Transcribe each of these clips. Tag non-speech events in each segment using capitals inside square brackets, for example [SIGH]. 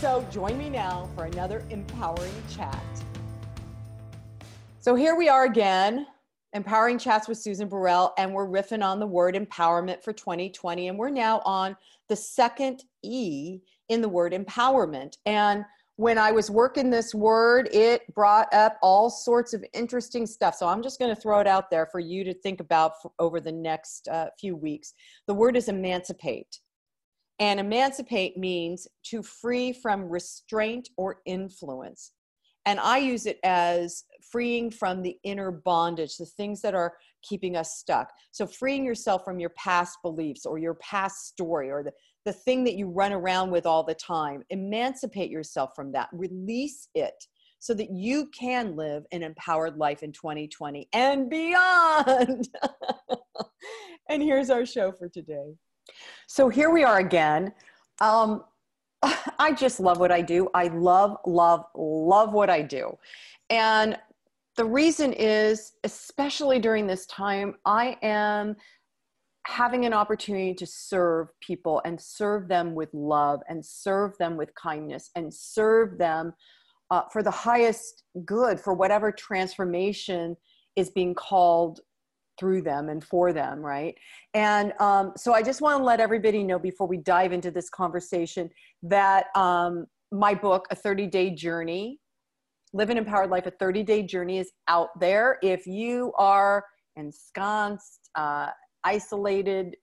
So join me now for another empowering chat. So here we are again, empowering chats with Susan Burrell, and we're riffing on the word empowerment for 2020. And we're now on the second E in the word empowerment. And when I was working this word, it brought up all sorts of interesting stuff. So I'm just going to throw it out there for you to think about over the next uh, few weeks. The word is emancipate. And emancipate means to free from restraint or influence. And I use it as freeing from the inner bondage, the things that are keeping us stuck. So freeing yourself from your past beliefs or your past story or the, the thing that you run around with all the time. Emancipate yourself from that, release it so that you can live an empowered life in 2020 and beyond. [LAUGHS] and here's our show for today. So here we are again. Um, [LAUGHS] I just love what I do. I love, love, love what I do. And the reason is, especially during this time, I am having an opportunity to serve people and serve them with love and serve them with kindness and serve them uh, for the highest good, for whatever transformation is being called through them and for them, right? And um, so I just want to let everybody know before we dive into this conversation that um, my book, A 30 Day Journey, Live an Empowered Life, A 30 Day Journey, is out there. If you are ensconced, uh, isolated,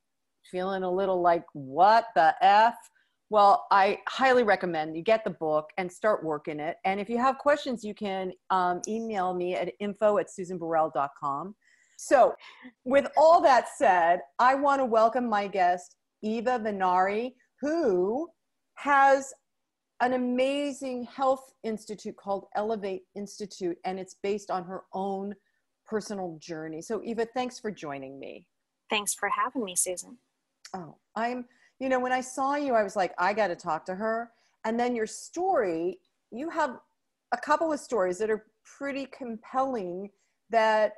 feeling a little like, what the F? Well, I highly recommend you get the book and start working it. And if you have questions, you can um, email me at info at susanburrell.com. So, with all that said, I want to welcome my guest, Eva Venari, who has an amazing health institute called Elevate Institute, and it's based on her own personal journey. So, Eva, thanks for joining me. Thanks for having me, Susan. Oh, I'm, you know, when I saw you, I was like, I got to talk to her. And then your story, you have a couple of stories that are pretty compelling that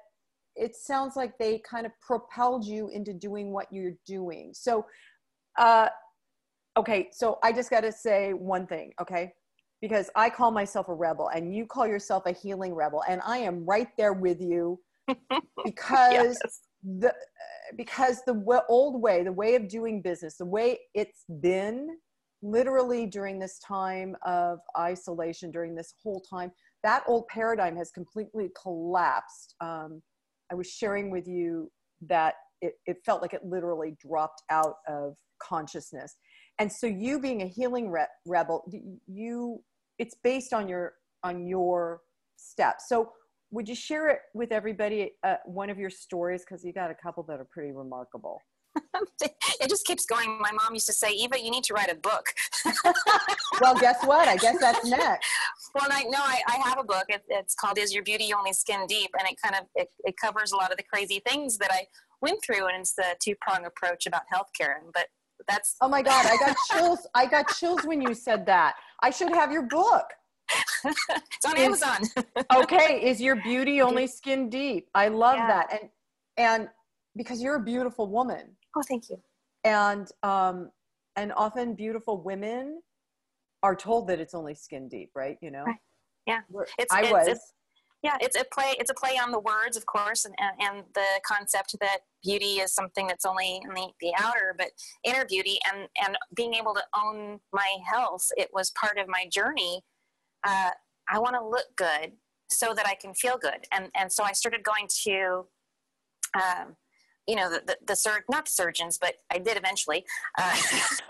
it sounds like they kind of propelled you into doing what you're doing. So, uh, okay, so I just got to say one thing, okay? Because I call myself a rebel and you call yourself a healing rebel, and I am right there with you [LAUGHS] because yes. the because the w- old way, the way of doing business, the way it's been literally during this time of isolation, during this whole time, that old paradigm has completely collapsed. Um, I was sharing with you that it, it felt like it literally dropped out of consciousness. And so you being a healing re- rebel, you it's based on your on your steps. So would you share it with everybody uh, one of your stories because you got a couple that are pretty remarkable [LAUGHS] it just keeps going. My mom used to say eva you need to write a book. [LAUGHS] Well guess what? I guess that's next. [LAUGHS] Well i know I, I, have a book. It, it's called is your beauty only skin deep? And it kind of it, it covers a lot of the crazy things that i went through and it's the two-prong approach about healthcare. But that's oh my god i got chills i got chills when you said that. I should have your book. It's on is, amazon okay is your beauty only skin deep? I love yeah. that. And and because you're a beautiful woman oh thank you. And um and often beautiful women are told that it's only skin deep right? You know? Right. yeah. It's, i it's, was. it's, yeah it's a play it's a play on the words of course and, and, and the concept that beauty is something that's only in the, the outer but inner beauty and and being able to own my health it was part of my journey. Uh, i want to look good so that i can feel good. And and so i started going to um, you know, the, the, the sur- not the surgeons, but I did eventually. Uh,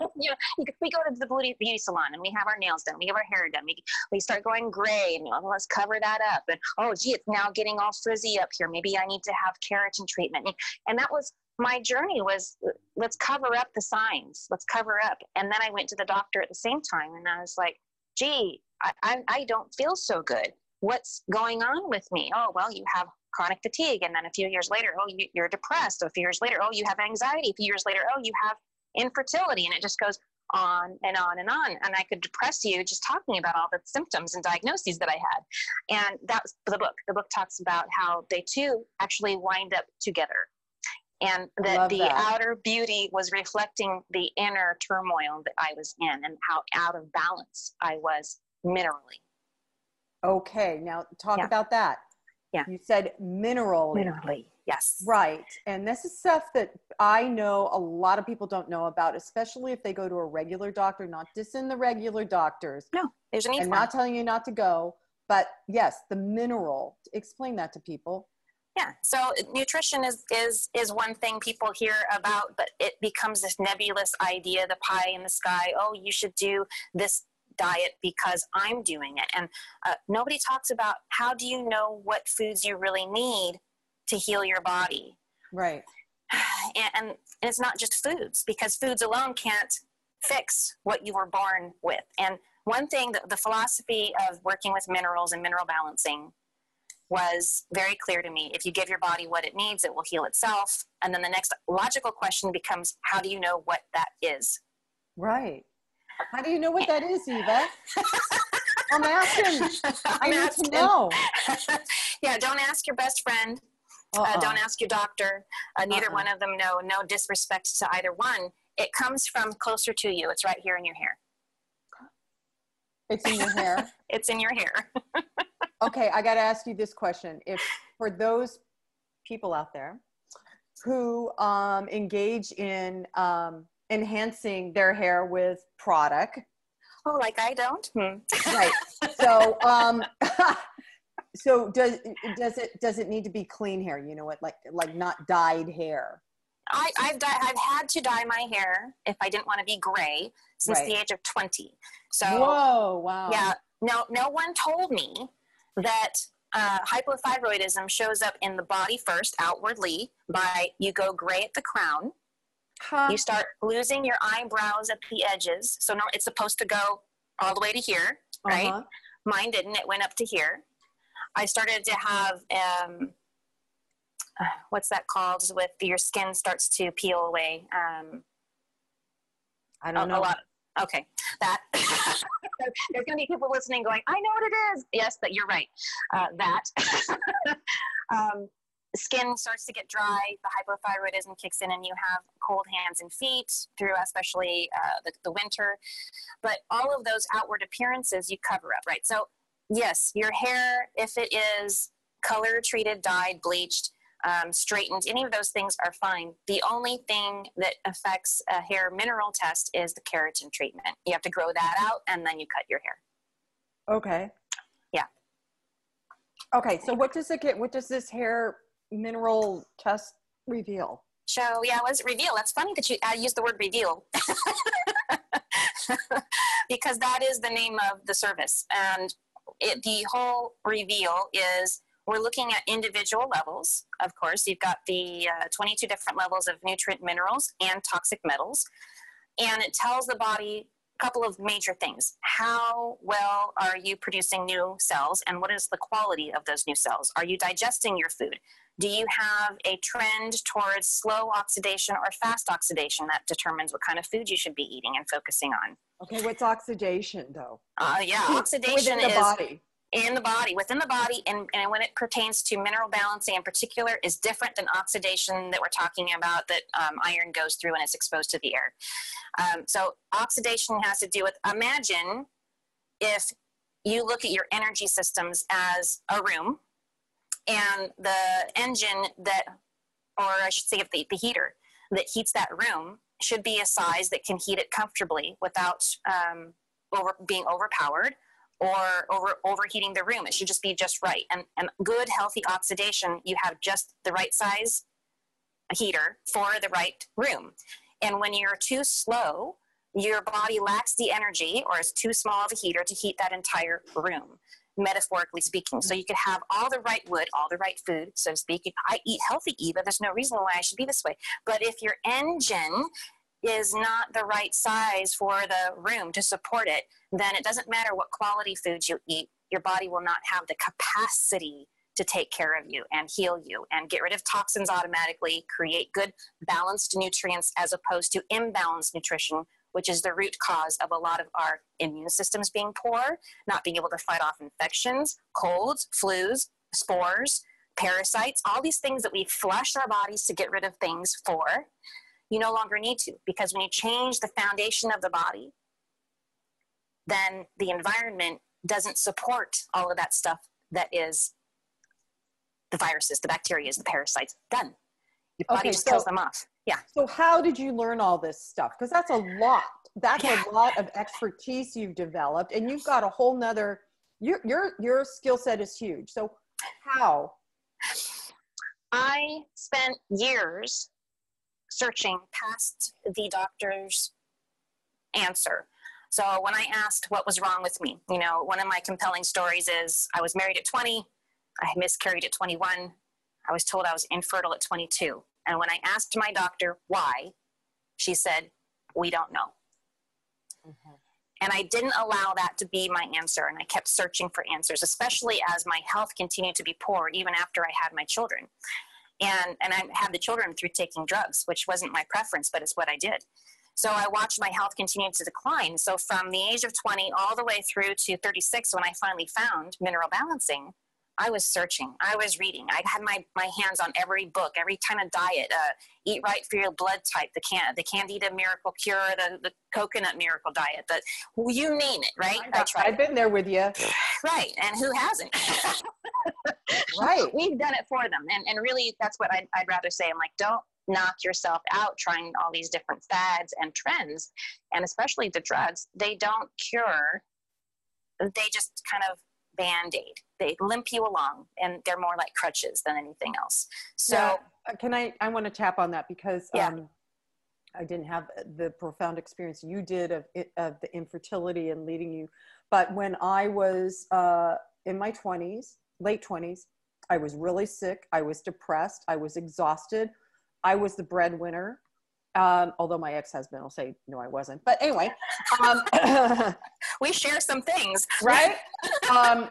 [LAUGHS] you know, we go to the beauty, beauty salon and we have our nails done, we have our hair done, we, we start going gray and well, let's cover that up. And oh, gee, it's now getting all frizzy up here. Maybe I need to have keratin treatment. And that was my journey was let's cover up the signs, let's cover up. And then I went to the doctor at the same time and I was like, gee, I, I, I don't feel so good. What's going on with me? Oh, well, you have chronic fatigue. And then a few years later, oh, you, you're depressed. A few years later, oh, you have anxiety. A few years later, oh, you have infertility. And it just goes on and on and on. And I could depress you just talking about all the symptoms and diagnoses that I had. And that's the book. The book talks about how they two actually wind up together. And that the that. outer beauty was reflecting the inner turmoil that I was in and how out of balance I was minerally. Okay, now talk yeah. about that. Yeah. You said mineral. Minerally, yes. Right. And this is stuff that I know a lot of people don't know about, especially if they go to a regular doctor, not just in the regular doctors. No, there's an And not telling you not to go. But yes, the mineral. Explain that to people. Yeah. So nutrition is is is one thing people hear about, but it becomes this nebulous idea, the pie in the sky. Oh, you should do this diet because I'm doing it. And uh, nobody talks about how do you know what foods you really need to heal your body. Right. [SIGHS] And, and it's not just foods because foods alone can't fix what you were born with. And one thing that the philosophy of working with minerals and mineral balancing was very clear to me. If you give your body what it needs, it will heal itself. And then the next logical question becomes how do you know what that is? Right. How do you know what that is, Eva? [LAUGHS] I'm asking. I I'm need asking. to know. [LAUGHS] yeah, don't ask your best friend. Uh-uh. Uh, don't ask your doctor. Uh, neither uh-uh. one of them know. No disrespect to either one. It comes from closer to you. It's right here in your hair. It's in your hair. [LAUGHS] it's in your hair. okay, I got to ask you this question. If for those people out there who um, engage in um, enhancing their hair with product. Oh, like I don't. Hmm. [LAUGHS] right. So, um, [LAUGHS] so does does it does it need to be clean hair? You know what, like like not dyed hair. I, I've di- I've had to dye my hair if I didn't want to be gray since right. the age of twenty. So whoa, wow. Yeah. No, no one told me that uh, hypothyroidism shows up in the body first, outwardly, by you go gray at the crown Huh. You start losing your eyebrows at the edges. So no, it's supposed to go all the way to here, right? Uh-huh. Mine didn't. It went up to here. I started to have um, what's that called? With your skin starts to peel away. Um, I don't a, know. A lot. Okay, that [LAUGHS] there's going to be people listening going, I know what it is. Yes, that you're right. Uh, that. [LAUGHS] um, skin starts to get dry, the hypothyroidism kicks in, and you have cold hands and feet through especially uh, the, the winter. But all of those outward appearances you cover up, right? So, yes, your hair, if it is color treated, dyed, bleached, um, straightened, any of those things are fine. The only thing that affects a hair mineral test is the keratin treatment. You have to grow that out and then you cut your hair. Okay. Yeah. Okay, so what does it get? What does this hair mineral test reveal? So yeah, it was reveal. That's funny that you uh, use the word reveal. [LAUGHS] because that is the name of the service. And it, the whole reveal is we're looking at individual levels. Of course, you've got the uh, 22 different levels of nutrient minerals and toxic metals. And it tells the body a couple of major things. How well are you producing new cells, and what is the quality of those new cells? Are you digesting your food? Do you have a trend towards slow oxidation or fast oxidation that determines what kind of food you should be eating and focusing on? Okay, what's oxidation though? Uh, yeah, [LAUGHS] oxidation Within the is body. in the body, within the body, and, and when it pertains to mineral balancing in particular, is different than oxidation that we're talking about that um, iron goes through when it's exposed to the air. Um, so oxidation has to do with imagine if you look at your energy systems as a room and the engine that or i should say the, the heater that heats that room should be a size that can heat it comfortably without um, over being overpowered or over overheating the room. It should just be just right. And, and good healthy oxidation you have just the right size heater for the right room. And when you're too slow your body lacks the energy or is too small of a heater to heat that entire room metaphorically speaking. So you could have all the right wood, all the right food, so to speak. I eat healthy, Eva. There's no reason why I should be this way. But if your engine is not the right size for the room to support it, then it doesn't matter what quality foods you eat, your body will not have the capacity to take care of you and heal you and get rid of toxins automatically, create good balanced nutrients as opposed to imbalanced nutrition, which is the root cause of a lot of our immune systems being poor, not being able to fight off infections, colds, flus, spores, parasites, all these things that we flush our bodies to get rid of things for. You no longer need to because when you change the foundation of the body, then the environment doesn't support all of that stuff that is the viruses, the bacteria, the parasites. Done. Your body okay, just so, kills them off. Yeah. So how did you learn all this stuff? Because that's a lot. That's yeah. a lot of expertise you've developed, and you've got a whole nother. Your your your skill set is huge. So how? I spent years searching past the doctor's answer. So when I asked what was wrong with me, you know, one of my compelling stories is I was married at 20, I miscarried at 21, I was told I was infertile at 22. And when I asked my doctor why, she said, We don't know. Mm-hmm. And I didn't allow that to be my answer. And I kept searching for answers, especially as my health continued to be poor, even after I had my children. And, and I had the children through taking drugs, which wasn't my preference, but it's what I did. So I watched my health continue to decline. So from the age of 20 all the way through to 36, when I finally found mineral balancing, I was searching. I was reading. I had my, my hands on every book, every kind of diet. Uh, eat right for your blood type. The can the Candida Miracle Cure, the, the coconut Miracle Diet. The you name it, right? I, I tried. I've been there with you. [SIGHS] Right, and who hasn't? [LAUGHS] [LAUGHS] right. We've done it for them, and and really, that's what I'd, I'd rather say. I'm like, don't knock yourself out trying all these different fads and trends, and especially the drugs. They don't cure. They just kind of band-aid they limp you along and they're more like crutches than anything else so yeah. Uh, can i i want to tap on that because yeah. um, i didn't have the profound experience you did of, of the infertility and leading you but when i was uh, in my 20s late 20s i was really sick i was depressed i was exhausted i was the breadwinner um, although my ex-husband will say no i wasn't but anyway um, [LAUGHS] we share some things [LAUGHS] right [LAUGHS] um,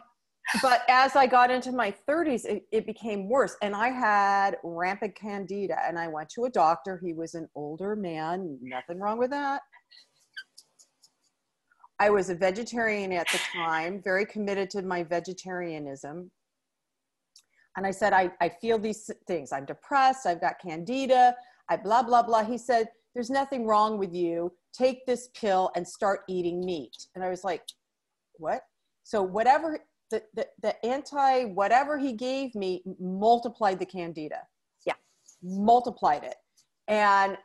but as i got into my 30s it, it, became worse and i had rampant candida and i went to a doctor he was an older man nothing wrong with that i was a vegetarian at the time very committed to my vegetarianism and i said i, I feel these things i'm depressed i've got candida I blah, blah, blah. He said, There's nothing wrong with you. Take this pill and start eating meat. And I was like, What? So, whatever the, the, the anti whatever he gave me multiplied the candida. Yeah. Multiplied it. And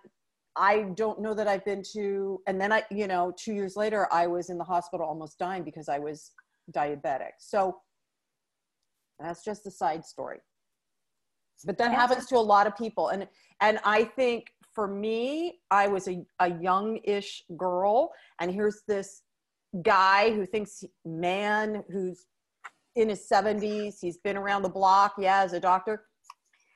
I don't know that I've been to, and then I, you know, two years later, I was in the hospital almost dying because I was diabetic. So that's just a side story but that happens to a lot of people and and i think for me i was a, a young-ish girl and here's this guy who thinks man who's in his 70s he's been around the block yeah as a doctor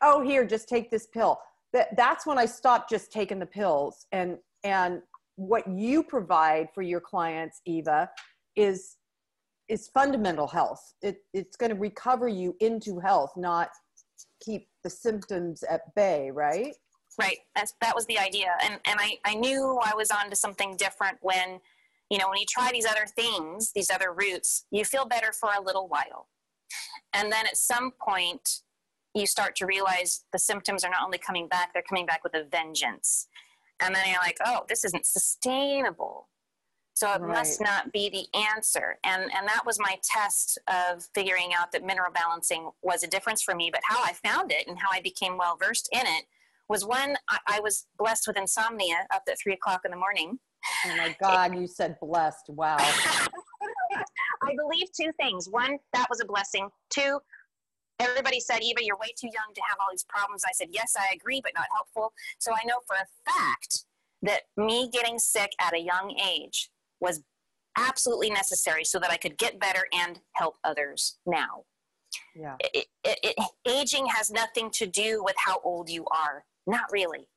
oh here just take this pill that, that's when i stopped just taking the pills and and what you provide for your clients eva is is fundamental health it, it's going to recover you into health not keep the symptoms at bay, right? Right. That's, that was the idea. And, and I, I knew I was onto something different when, you know, when you try these other things, these other routes, you feel better for a little while. And then at some point, you start to realize the symptoms are not only coming back, they're coming back with a vengeance. And then you're like, oh, this isn't sustainable. So it right. must not be the answer. And, and that was my test of figuring out that mineral balancing was a difference for me. But how I found it and how I became well versed in it was when I, I, was blessed with insomnia up at three o'clock in the morning. Oh my God, you said blessed. Wow. [LAUGHS] I believe two things. One, that was a blessing. Two, everybody said, Eva, you're way too young to have all these problems. I said, yes, I agree, but not helpful. So I know for a fact that me getting sick at a young age was absolutely necessary so that I could get better and help others now. Yeah. It, it, it, aging has nothing to do with how old you are. Not really.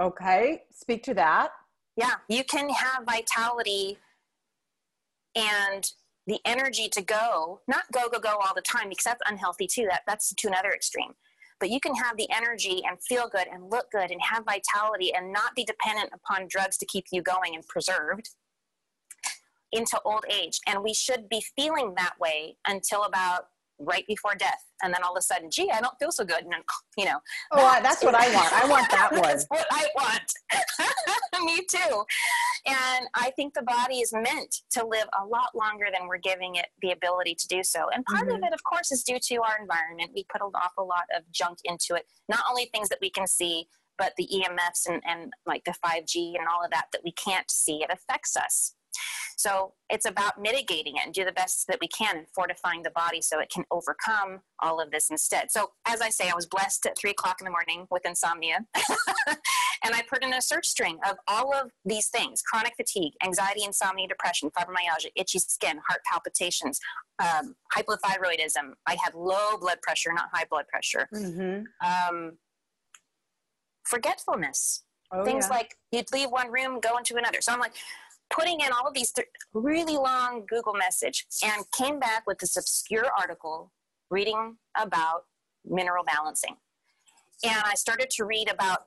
Okay, speak to that. Yeah, you can have vitality and the energy to go, not go, go, go all the time because that's unhealthy too. That, that's to another extreme. But you can have the energy and feel good and look good and have vitality and not be dependent upon drugs to keep you going and preserved into old age. And we should be feeling that way until about right before death. And then all of a sudden gee i don't feel so good. And then [LAUGHS] you know oh that's, that's what i want. I want that [LAUGHS] one. that's what i want. [LAUGHS] Me too. And i think the body is meant to live a lot longer than we're giving it the ability to do so. And part mm-hmm. of it of course is due to our environment. We put an awful lot of junk into it. Not only things that we can see but the emfs and, and like the 5g and all of that that we can't see. It affects us so it's about mitigating it and do the best that we can and fortifying the body so it can overcome all of this instead. So as I say, I was blessed at three o'clock in the morning with insomnia. [LAUGHS] and I put in a search string of all of these things chronic fatigue, anxiety, insomnia, depression, fibromyalgia, itchy skin, heart palpitations, um, hypothyroidism. I had low blood pressure, not high blood pressure. Mm-hmm. Um, forgetfulness. Oh, things yeah. like you'd leave one room, go into another. So I'm like, putting in all of these th- really long Google message and came back with this obscure article reading about mineral balancing. And I started to read about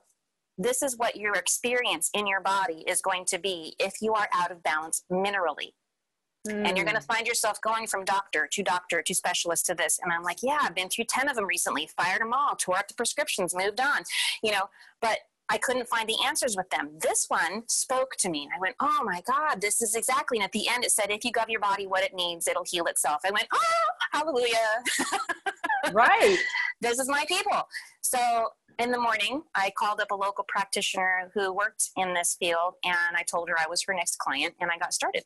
this is what your experience in your body is going to be if you are out of balance minerally. Mm. And you're going to hmm. find yourself going from doctor to doctor to specialist to this. And I'm like, yeah, I've been through 10 of them recently, fired them all, tore up the prescriptions, moved on, you know, but I couldn't find the answers with them. This one spoke to me. I went, oh my God, this is exactly. And at the end, it said, if you give your body what it needs, it'll heal itself. I went, oh, hallelujah. [LAUGHS] right. this is my people. So in the morning, I called up a local practitioner who worked in this field and I told her I was her next client and I got started.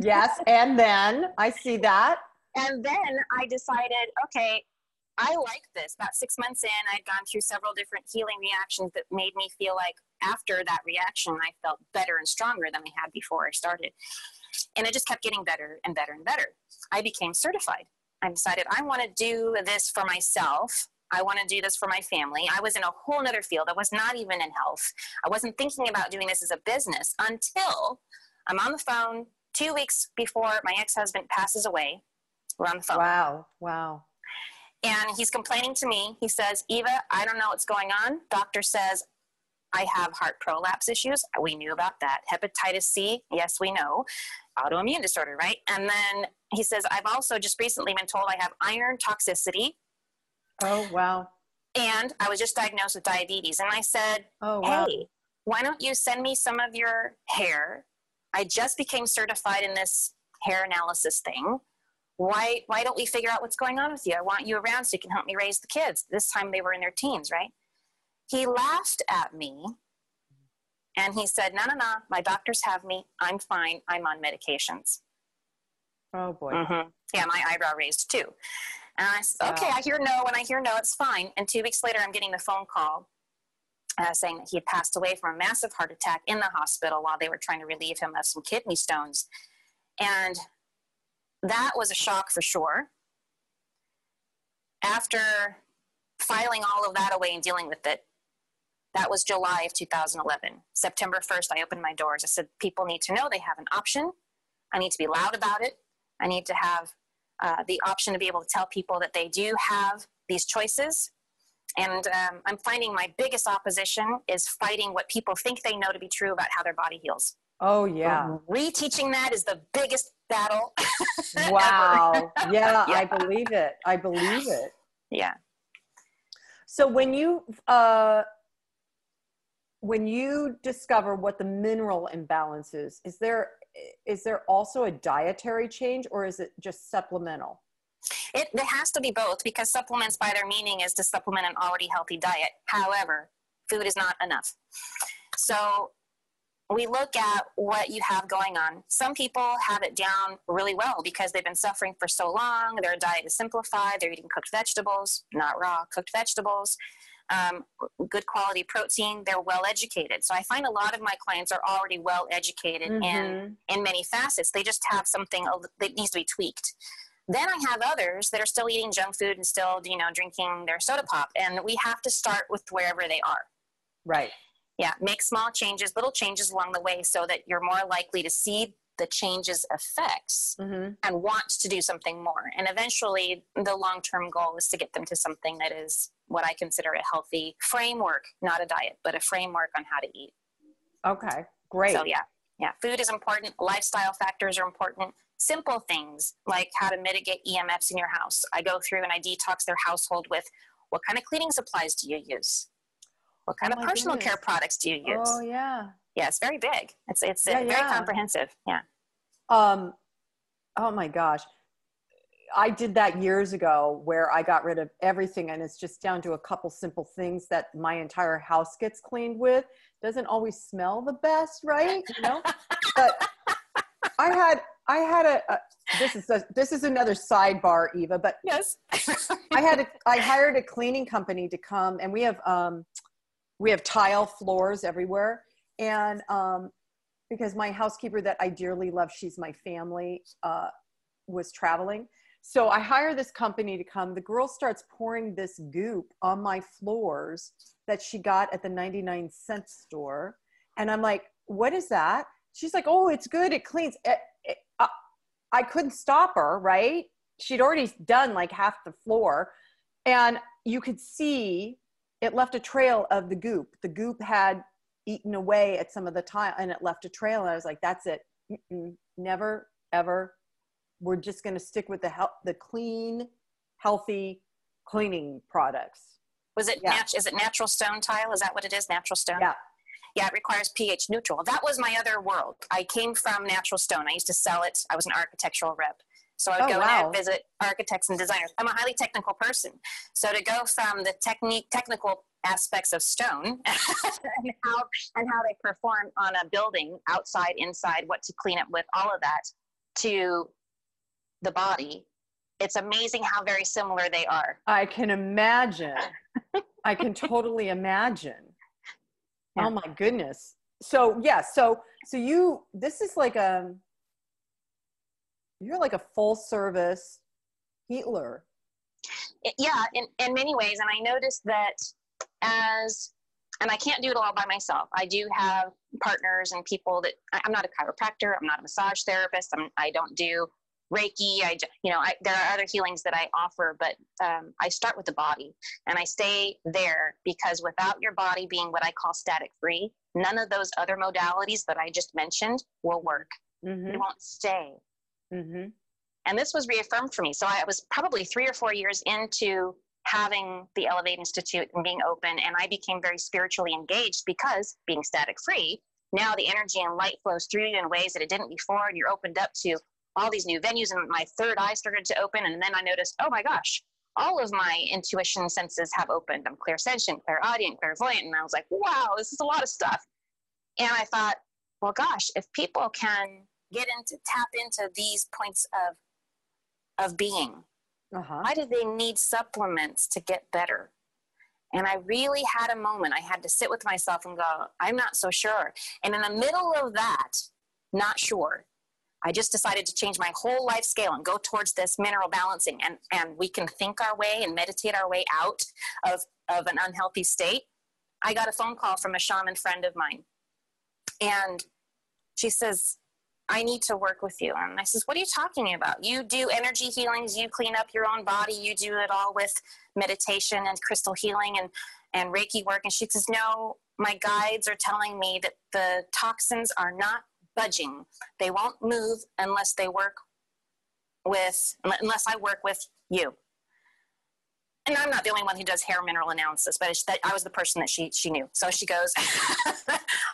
yes. And then I see that. And then I decided, okay, I like this. About six months in, I'd gone through several different healing reactions that made me feel like after that reaction, I felt better and stronger than I had before I started. And it just kept getting better and better and better. I became certified. I decided I want to do this for myself. I want to do this for my family. I was in a whole other field. I was not even in health. I wasn't thinking about doing this as a business until I'm on the phone two weeks before my ex husband passes away. We're on the phone. Wow. Wow. And oh. he's complaining to me. He says, Eva, I don't know what's going on. Doctor says, I have heart prolapse issues. We knew about that. Hepatitis C, yes, we know. Autoimmune disorder, right? And then he says, I've also just recently been told I have iron toxicity. Oh, wow. And I was just diagnosed with diabetes. And I said, oh, wow. Hey, why don't you send me some of your hair? I just became certified in this hair analysis thing why why don't we figure out what's going on with you? I want you around so you can help me raise the kids. This time they were in their teens right? He laughed at me and he said no no no. My doctors have me. I'm fine. I'm on medications. Oh boy. Mm-hmm. yeah my eyebrow raised too. And i said okay i hear no. And i hear no it's fine. And two weeks later i'm getting the phone call uh, saying that he had passed away from a massive heart attack in the hospital while they were trying to relieve him of some kidney stones. And that was a shock for sure. After filing all of that away and dealing with it, that was July of 2011. September 1st, I opened my doors. I said, people need to know they have an option. I need to be loud about it. I need to have uh, the option to be able to tell people that they do have these choices. And um, I'm finding my biggest opposition is fighting what people think they know to be true about how their body heals. Oh, yeah. reteaching that is the biggest battle. [LAUGHS] wow. yeah, yeah, I believe it. I believe it. Yeah. So when you uh when you discover what the mineral imbalance is, is there is there also a dietary change or is it just supplemental? It there has to be both because supplements by their meaning is to supplement an already healthy diet. However, food is not enough. So we look at what you have going on. Some people have it down really well because they've been suffering for so long. Their diet is simplified. They're eating cooked vegetables, not raw, cooked vegetables, um, good quality protein. They're well educated. So I find a lot of my clients are already well educated mm-hmm. in, in many facets. They just have something that needs to be tweaked. then I have others that are still eating junk food and still, you know, drinking their soda pop. And we have to start with wherever they are. Right. Yeah. Make small changes, little changes along the way so that you're more likely to see the changes effects mm-hmm. and want to do something more. And eventually, the long term goal is to get them to something that is what I consider a healthy framework, not a diet, but a framework on how to eat. Okay, great. So, yeah, yeah, food is important, lifestyle factors are important. Simple things like how to mitigate EMFs in your house. I go through and I detox their household with what kind of cleaning supplies do you use? What kind oh of personal goodness. care products do you use? Oh, yeah yeah, it's very big. It's it's yeah, very yeah. comprehensive. Yeah. Um, oh my gosh. I did that years ago where I got rid of everything and it's just down to a couple simple things that my entire house gets cleaned with. Doesn't always smell the best, right? You know? but I had I had a, a this is a, this is another sidebar, Eva, but yes. I had a I hired a cleaning company to come and we have um we have tile floors everywhere and um, because my housekeeper that I dearly love, she's my family, uh, was traveling. So I hire this company to come. The girl starts pouring this goop on my floors that she got at the 99 cent store. And I'm like, what is that? She's like, oh, it's good. It cleans. It, it, uh, I couldn't stop her, right? She'd already done like half the floor. And you could see it left a trail of the goop. The goop had eaten away at some of the tile and it left a trail and i was like that's it. Mm-mm. never ever. We're just going to stick with the help the clean healthy cleaning products. Was it yeah. nat- is it natural stone tile? Is that what it is natural stone? Yeah. Yeah it requires ph neutral. That was my other world. I came from natural stone. I used to sell it. I was an architectural rep so I would oh, go wow. and visit architects and designers. I'm a highly technical person. So to go from the technique, technical aspects of stone [LAUGHS] and how and how they perform on a building outside inside what to clean up with all of that to the body it's amazing how very similar they are i can imagine i can totally imagine [LAUGHS] yeah. oh my goodness so yeah so so you this is like a you're like a full service healer yeah in, in many ways and i noticed that as and I can't do it all by myself. I do have partners and people that I'm not a chiropractor, I'm not a massage therapist, I'm, I don't do Reiki. I, you know, I, there are other healings that I offer, but um, I start with the body and I stay there because without your body being what I call static free, none of those other modalities that I just mentioned will work. Mm-hmm. It won't stay. Mm-hmm. And this was reaffirmed for me. So I was probably three or four years into having the Elevate Institute and being open. And I became very spiritually engaged because being static free, now the energy and light flows through you in ways that it didn't before. And you're opened up to all these new venues. And my third eye started to open. And then I noticed, oh my gosh, all of my intuition senses have opened. I'm clairsentient, clairaudient, clairvoyant. And I was like, wow, this is a lot of stuff. And I thought, well, gosh, if people can get into tap into these points of of being uh-huh. Why do they need supplements to get better? And I really had a moment. I had to sit with myself and go, I'm not so sure. And in the middle of that, not sure, I just decided to change my whole life scale and go towards this mineral balancing. And, and we can think our way and meditate our way out of, of an unhealthy state. I got a phone call from a shaman friend of mine. And she says, I need to work with you. And I says, What are you talking about? You do energy healings, you clean up your own body, you do it all with meditation and crystal healing and, and Reiki work. And she says, No, my guides are telling me that the toxins are not budging. They won't move unless they work with, unless I work with you and I'm not the only one who does hair mineral analysis, but that I was the person that she she knew. So she goes, [LAUGHS]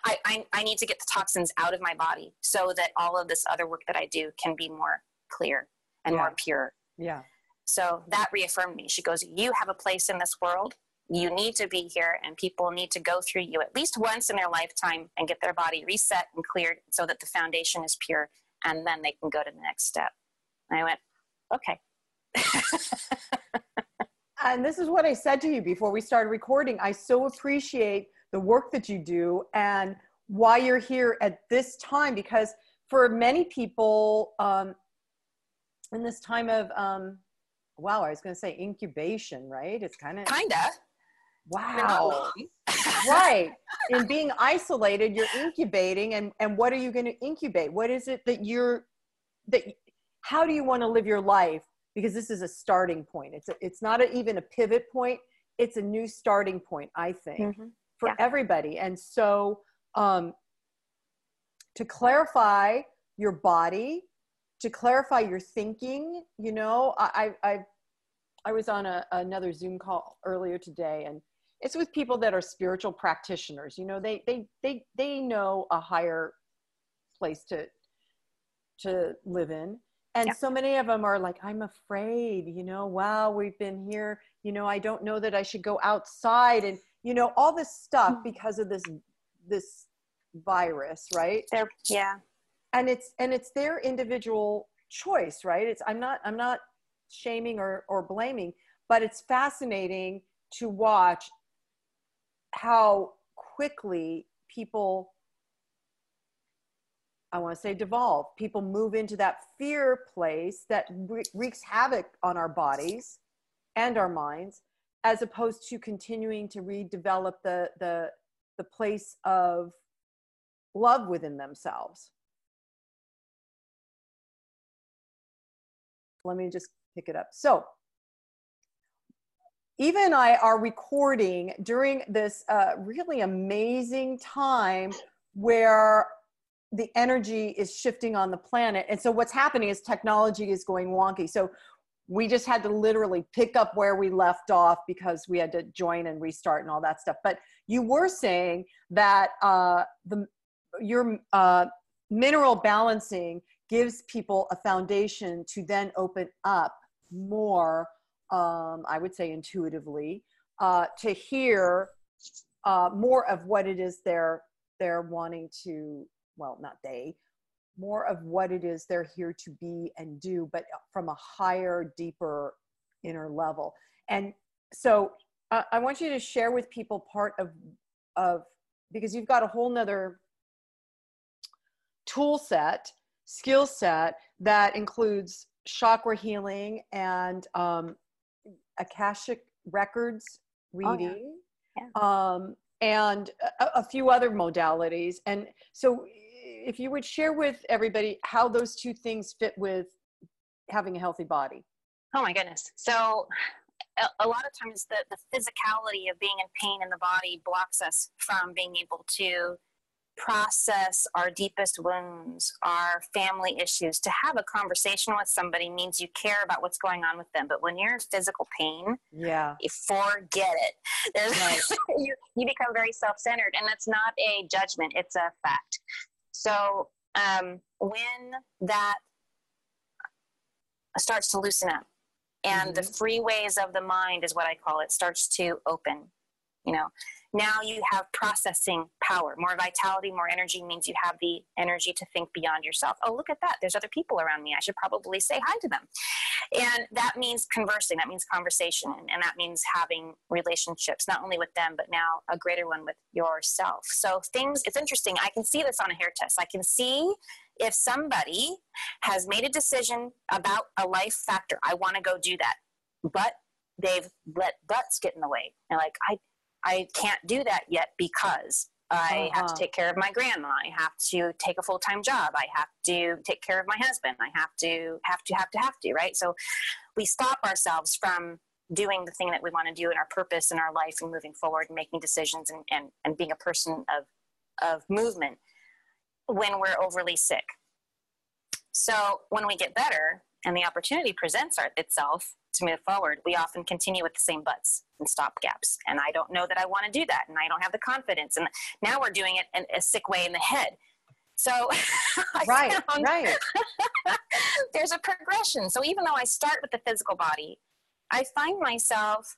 I, I, I need to get the toxins out of my body so that all of this other work that I do can be more clear and yeah. more pure. Yeah. So that reaffirmed me. She goes, You have a place in this world. You need to be here, and people need to go through you at least once in their lifetime and get their body reset and cleared so that the foundation is pure, and then they can go to the next step. And I went, Okay. [LAUGHS] and this is what I said to you before we started recording. I so appreciate the work that you do and why you're here at this time because for many people, um, in this time of um wow i was going to say incubation right? It's kind of kinda. Wow. [LAUGHS] Right. In being isolated you're incubating and and what are you going to incubate? What is it that you're that how do you want to live your life because this is a starting point. It's a, it's not a, even a pivot point. It's a new starting point i think mm-hmm. for yeah. everybody. And so um to clarify your body to clarify your thinking you know i i i was on a, another zoom call earlier today and it's with people that are spiritual practitioners. You know they they they they know a higher place to to live in and yeah. so many of them are like i'm afraid you know wow we've been here you know i don't know that i should go outside and you know all this stuff mm. because of this this virus right They're, yeah and it's and it's their individual choice right it's i'm not i'm not shaming or or blaming but it's fascinating to watch how quickly people I want to say devolve. People move into that fear place that wreaks havoc on our bodies and our minds, as opposed to continuing to redevelop the the the place of love within themselves. Let me just pick it up. So Eva and I are recording during this uh, really amazing time where the energy is shifting on the planet. And so what's happening is technology is going wonky. So we just had to literally pick up where we left off because we had to join and restart and all that stuff. But you were saying that uh, the your uh, mineral balancing gives people a foundation to then open up more um, I would say intuitively, uh, to hear uh, more of what it is they're they're wanting to. Well, not they, more of what it is they're here to be and do, but from a higher, deeper, inner level. And so, uh, I want you to share with people part of of because you've got a whole nother tool set skill set that includes chakra healing and um, Akashic Records reading, oh, yeah. Yeah. Um, and a, a, few other modalities. And so, if you would share with everybody how those two things fit with having a healthy body. Oh my goodness. So, a, lot of times the, the physicality of being in pain in the body blocks us from being able to process our deepest wounds, our family issues, to have a conversation with somebody means you care about what's going on with them. But when you're in physical pain, yeah, you forget it. [LAUGHS] Right. you, you become very self centered, and that's not a judgment, it's a fact. So um, when that starts to loosen up, and mm-hmm. the freeways of the mind is what I call it, starts to open, you know now you have processing power. More vitality more energy means you have the energy to think beyond yourself. Oh look at that. There's other people around me. I should probably say hi to them. And that means conversing. That means conversation. And that means having relationships not only with them but now a greater one with yourself. So things it's interesting. I can see this on a hair test. I can see if somebody has made a decision about a life factor. I want to go do that. But they've let buts get in the way. And like i I can't do that yet because I uh-huh. have to uh-huh. take care of my grandma. I have to take a full time job. I have to take care of my husband. I have to, have to, have to, have to, right? So we stop ourselves from doing the thing that we want to do in our purpose in our life and moving forward and making decisions and, and, and being a person of, of movement when we're overly sick. So when we get better and the opportunity presents itself, to move forward, we often continue with the same buts and stop gaps. And I don't know that I want to do that. And I don't have the confidence. And now we're doing it in a sick way in the head. So [LAUGHS] right, right. [LAUGHS] there's a progression. So even though I start with the physical body, I find myself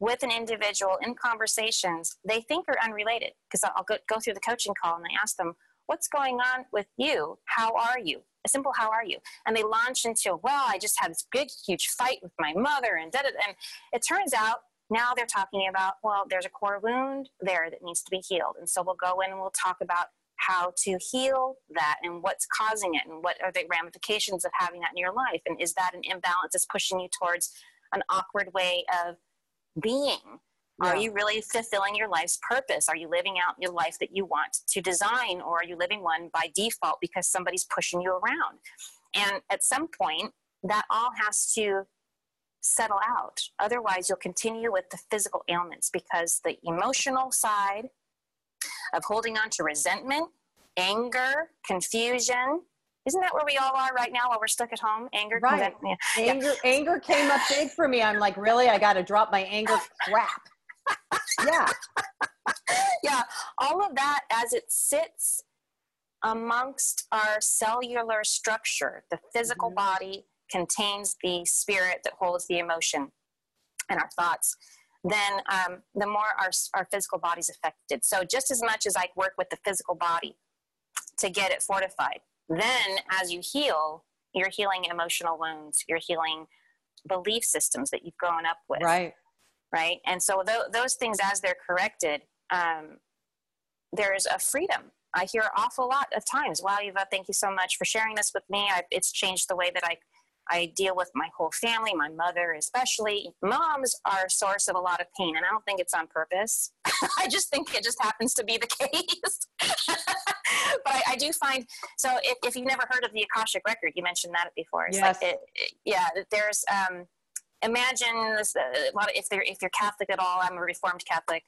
with an individual in conversations they think are unrelated because I'll go, go through the coaching call and I ask them, what's going on with you? How are you? Simple how are you? And they launch into, well, I just had this big, huge fight with my mother and da And it turns out now they're talking about, well, there's a core wound there that needs to be healed. And so we'll go in and we'll talk about how to heal that and what's causing it and what are the ramifications of having that in your life and is that an imbalance that's pushing you towards an awkward way of being yeah. are you really fulfilling your life's purpose are you living out your life that you want to design or are you living one by default because somebody's pushing you around and at some point that all has to settle out otherwise you'll continue with the physical ailments because the emotional side of holding on to resentment, anger, confusion. Isn't that where we all are right now while we're stuck at home? Anger, right? Yeah. Anger, yeah. anger came up big for me. I'm like, really? I got to drop my anger crap. Yeah, yeah. All of that as it sits amongst our cellular structure, the physical mm-hmm. body contains the spirit that holds the emotion and our thoughts then um, the more our, our physical body's affected. So just as much as I work with the physical body to get it fortified, then as you heal, you're healing emotional wounds, you're healing belief systems that you've grown up with. Right. Right. And so th- those things, as they're corrected, um, there's a freedom. I hear an awful lot of times, wow, Eva, thank you so much for sharing this with me. I, it's changed the way that I I deal with my whole family, my mother especially. Moms are a source of a lot of pain, and I don't think it's on purpose. [LAUGHS] I just think it just happens to be the [LAUGHS] case. [LAUGHS] but I, I, do find so if, if, you've never heard of the Akashic record, you mentioned that before. It's yes. like it, it, yeah, there's um, imagine this, uh, if they're if you're Catholic at all. I'm a Reformed Catholic,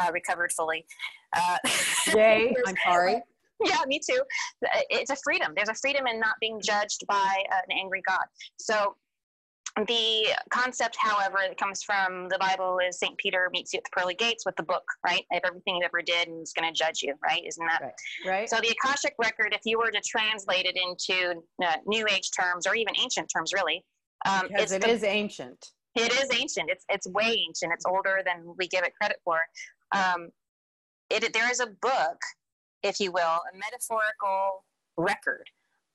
uh, recovered fully. Uh, [LAUGHS] Yay! I'm sorry. [LAUGHS] yeah, me too. It's a freedom. There's a freedom in not being judged by an angry God. So the concept, however, that comes from the Bible is St. Peter meets you at the pearly gates with the book, right? Of everything you ever did and he's going to judge you, right? Isn't that right? right? So the Akashic record, if you were to translate it into uh, New Age terms or even ancient terms, really, um, because it the, is ancient. It is ancient. It's it's way ancient. It's older than we give it credit for. Um, it, there is a book if you will, a metaphorical record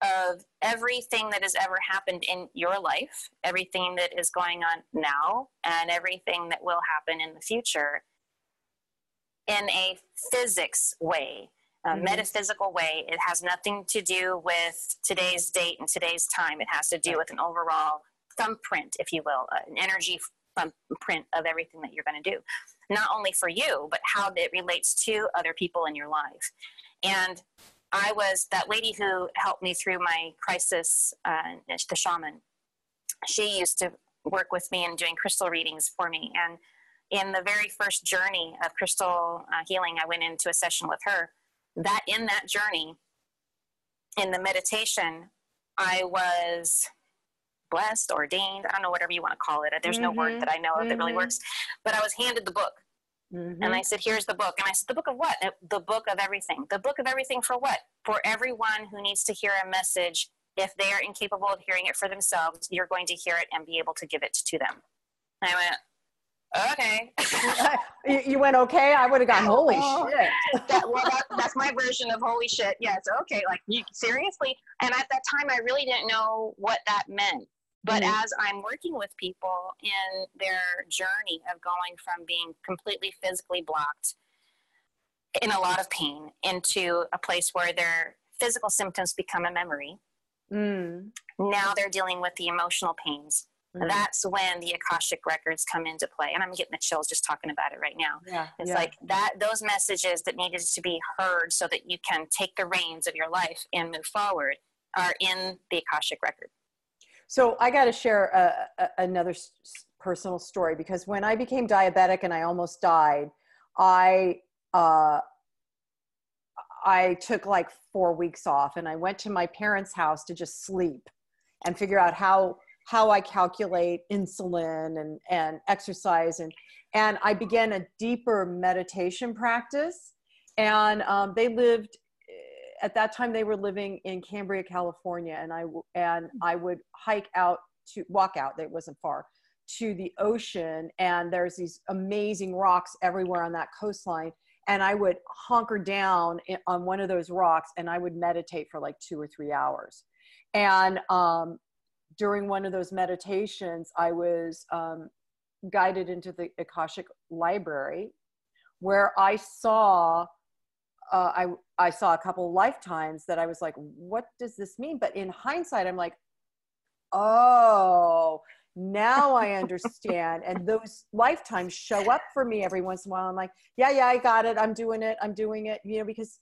of everything that has ever happened in your life, everything that is going on now, and everything that will happen in the future in a physics way, a mm-hmm. metaphysical way. It has nothing to do with today's date and today's time. It has to do with an overall thumbprint, if you will, an energy thumbprint of everything that you're going to do. Not only for you, but how it relates to other people in your life. And I was that lady who helped me through my crisis, uh, the shaman. She used to work with me and doing crystal readings for me. And in the very first journey of crystal uh, healing, I went into a session with her. That in that journey, in the meditation, I was blessed, ordained. I don't know whatever you want to call it. There's mm-hmm. no word mm-hmm. that I know of mm-hmm. that really mm-hmm. works. But I was handed the book Mm-hmm. And I said, Here's the book. And I said, The book of what? The book of everything. The book of everything for what? For everyone who needs to hear a message. If they are incapable of hearing it for themselves, you're going to hear it and be able to give it to them. And I went, okay. [LAUGHS] you went okay. I would have gone holy oh, shit. that, well, that, that's my version of holy shit. Yes, okay. Like you seriously. And at that time, I really didn't know what that meant. But mm-hmm. as I'm working with people in their journey of going from being completely physically blocked in a lot of pain into a place where their physical symptoms become a memory, mm. now they're dealing with the emotional pains. Mm. That's when the Akashic records come into play. And I'm getting the chills just talking about it right now. Yeah, it's yeah. like that those messages that needed to be heard so that you can take the reins of your life and move forward are in the Akashic record. So I got to share a, a, another s- personal story because when I became diabetic and I almost died, I uh, I took like four weeks off and I went to my parents' house to just sleep and figure out how how I calculate insulin and and exercise and and I began a deeper meditation practice. And um, they lived at that time they were living in Cambria, California, and I and I would hike out to walk out. It wasn't far to the ocean, and there's these amazing rocks everywhere on that coastline. And I would hunker down on one of those rocks, and I would meditate for like two or three hours. And um, during one of those meditations, I was um, guided into the Akashic Library, where I saw uh, I I saw a couple lifetimes that I was like, what does this mean? But in hindsight, I'm like, oh, now I understand. and those lifetimes show up for me every once in a while. I'm like, yeah, yeah, I got it. I'm doing it. I'm doing it. You know, because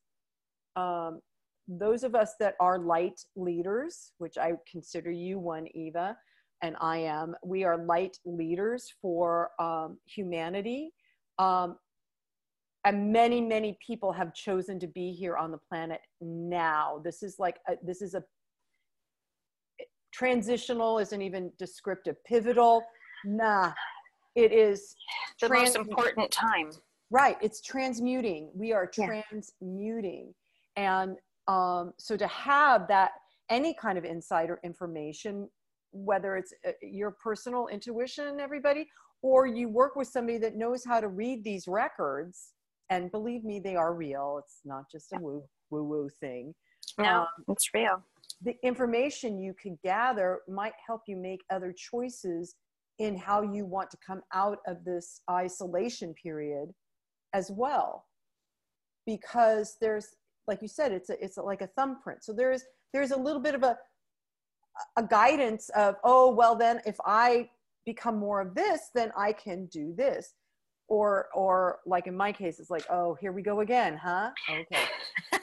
um, those of us that are light leaders, which I consider you one, Eva, and I am, we are light leaders for um, humanity. Um, and many, many people have chosen to be here on the planet now. This is like, a, this is a transitional, isn't even descriptive, pivotal. Nah, it is the trans- most important time. Right, it's transmuting. We are transmuting. Yeah. And um, so to have that, any kind of insider information, whether it's uh, your personal intuition, everybody, or you work with somebody that knows how to read these records, and believe me, they are real. It's not just a woo woo woo thing. No, um, it's real. The information you can gather might help you make other choices in how you want to come out of this isolation period as well because there's like you said, it's a, it's a, like a thumbprint. So there's there's a little bit of a a guidance of oh well then if I become more of this then I can do this or or like in my case it's like oh here we go again huh? Okay. [LAUGHS]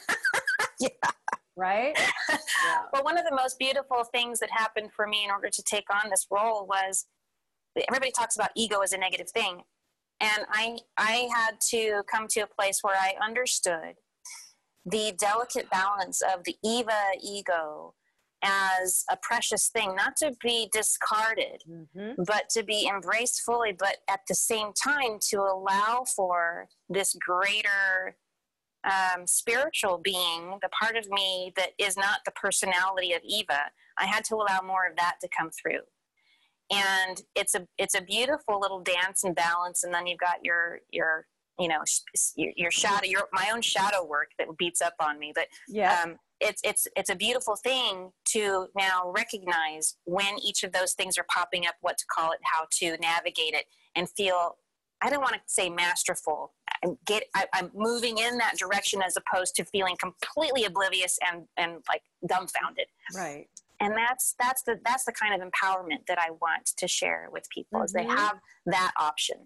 Yeah. Right? Yeah. well one of the most beautiful things that happened for me in order to take on this role was everybody talks about ego as a negative thing. And i i had to come to a place where i understood the delicate balance of the Eva ego as a precious thing, not to be discarded, mm-hmm. but to be embraced fully, but at the same time to allow for this greater um, spiritual being, the part of me that is not the personality of Eva. I had to allow more of that to come through. And it's a it's a beautiful little dance and balance, and then you've got your your you know your, your shadow your my own shadow work that beats up on me but yeah um, it's it's it's a beautiful thing to now recognize when each of those things are popping up what to call it how to navigate it and feel i don't want to say masterful get I, i'm moving in that direction as opposed to feeling completely oblivious and and like dumbfounded right and that's that's the that's the kind of empowerment that i want to share with people mm-hmm. is they mm-hmm. have that option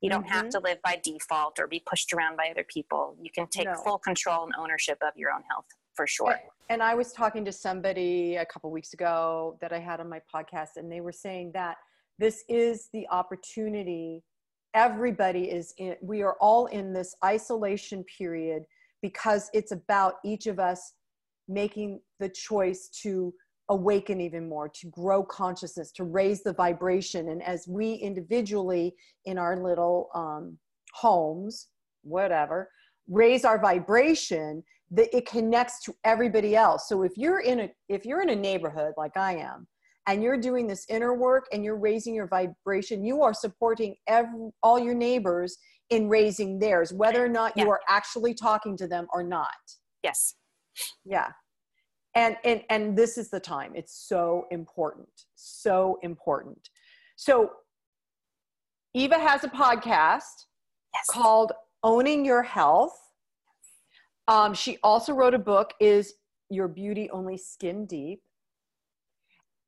you don't mm-hmm. have to live by default or be pushed around by other people. You can take no. full control and ownership of your own health for sure. And, and I was talking to somebody a couple weeks ago that I had on my podcast, and they were saying that this is the opportunity. Everybody is in, we are all in this isolation period because it's about each of us making the choice to awaken even more, to grow consciousness, to raise the vibration. And as we individually in our little um, homes, whatever, raise our vibration, that it connects to everybody else. So if you're in a if you're in a neighborhood like I am, and you're doing this inner work and you're raising your vibration, you are supporting every, all your neighbors in raising theirs, whether or not yeah. you are actually talking to them or not. Yes. Yeah and and and this is the time it's so important so important so eva has a podcast yes. called owning your health um, she also wrote a book is your beauty only skin deep?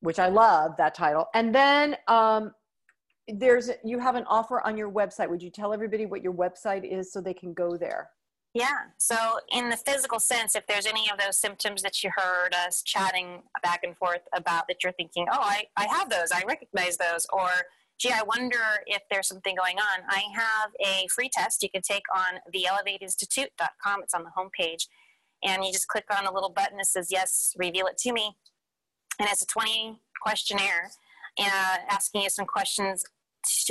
Which i love that title. And then um, there's you have an offer on your website. Would you tell everybody what your website is so they can go there? Yeah. So, in the physical sense, if there's any of those symptoms that you heard us chatting back and forth about that you're thinking, oh, I, I have those, I recognize those, or gee, I wonder if there's something going on, I have a free test you can take on theelevateinstitute.com. It's on the homepage. And you just click on a little button that says, yes, reveal it to me. And it's a 20 questionnaire uh, asking you some questions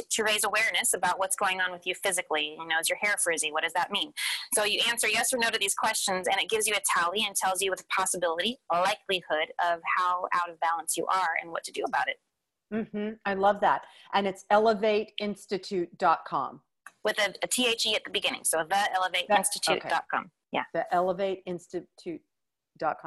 to raise awareness about what's going on with you physically. You know, is your hair frizzy? What does that mean? So you answer yes or no to these questions, and it gives you a tally and tells you with a possibility, likelihood of how out of balance you are and what to do about it. Mm-hmm. I love that. And it's elevateinstitute.com. With a, a THE at the beginning. So the elevateinstitute.com. Okay. Yeah. The elevateinstitute.com. Dot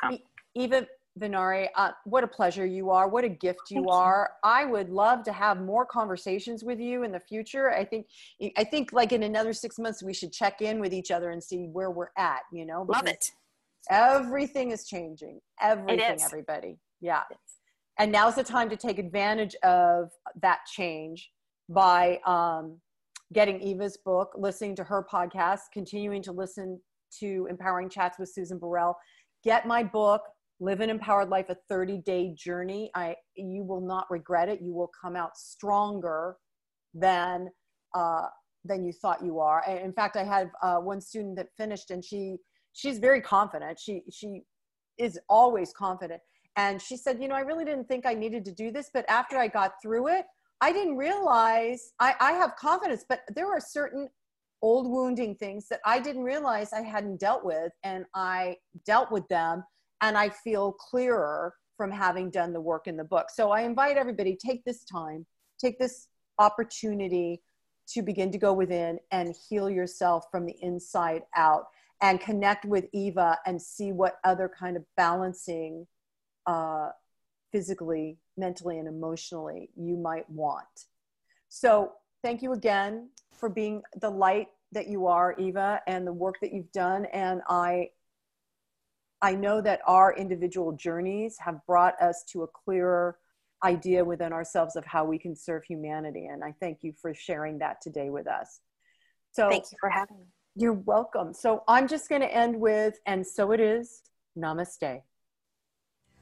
com. Eva, Venari, uh, what a pleasure you are. What a gift you Thank are. You. I would love to have more conversations with you in the future. I think, I think like in another six months, we should check in with each other and see where we're at, you know? Love it. Everything is changing. Everything, everybody. Yeah. And now's the time to take advantage of that change by um, getting Eva's book, listening to her podcast, continuing to listen to Empowering Chats with Susan Burrell. Get my book, Live an Empowered Life, a 30 day journey. I, you will not regret it. You will come out stronger than, uh, than you thought you are. In fact, I had uh, one student that finished and she, she's very confident. She, she is always confident. And she said, you know, I really didn't think I needed to do this, but after I got through it, I didn't realize I, I have confidence, but there are certain old wounding things that I didn't realize I hadn't dealt with, and I dealt with them, and I feel clearer from having done the work in the book. So I invite everybody take this time, take this opportunity to begin to go within and heal yourself from the inside out and connect with Eva and see what other kind of balancing uh, physically, mentally, and emotionally you might want. So, thank you again for being the light that you are, Eva, and the work that you've done. And I, I know that our individual journeys have brought us to a clearer idea within ourselves of how we can serve humanity. And I thank you for sharing that today with us. So, thank you for having me. You're welcome. So, I'm just going to end with, and so it is, namaste.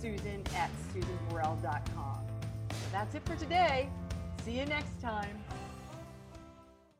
susan at susanburrell.com. So that's it for today. See you next time.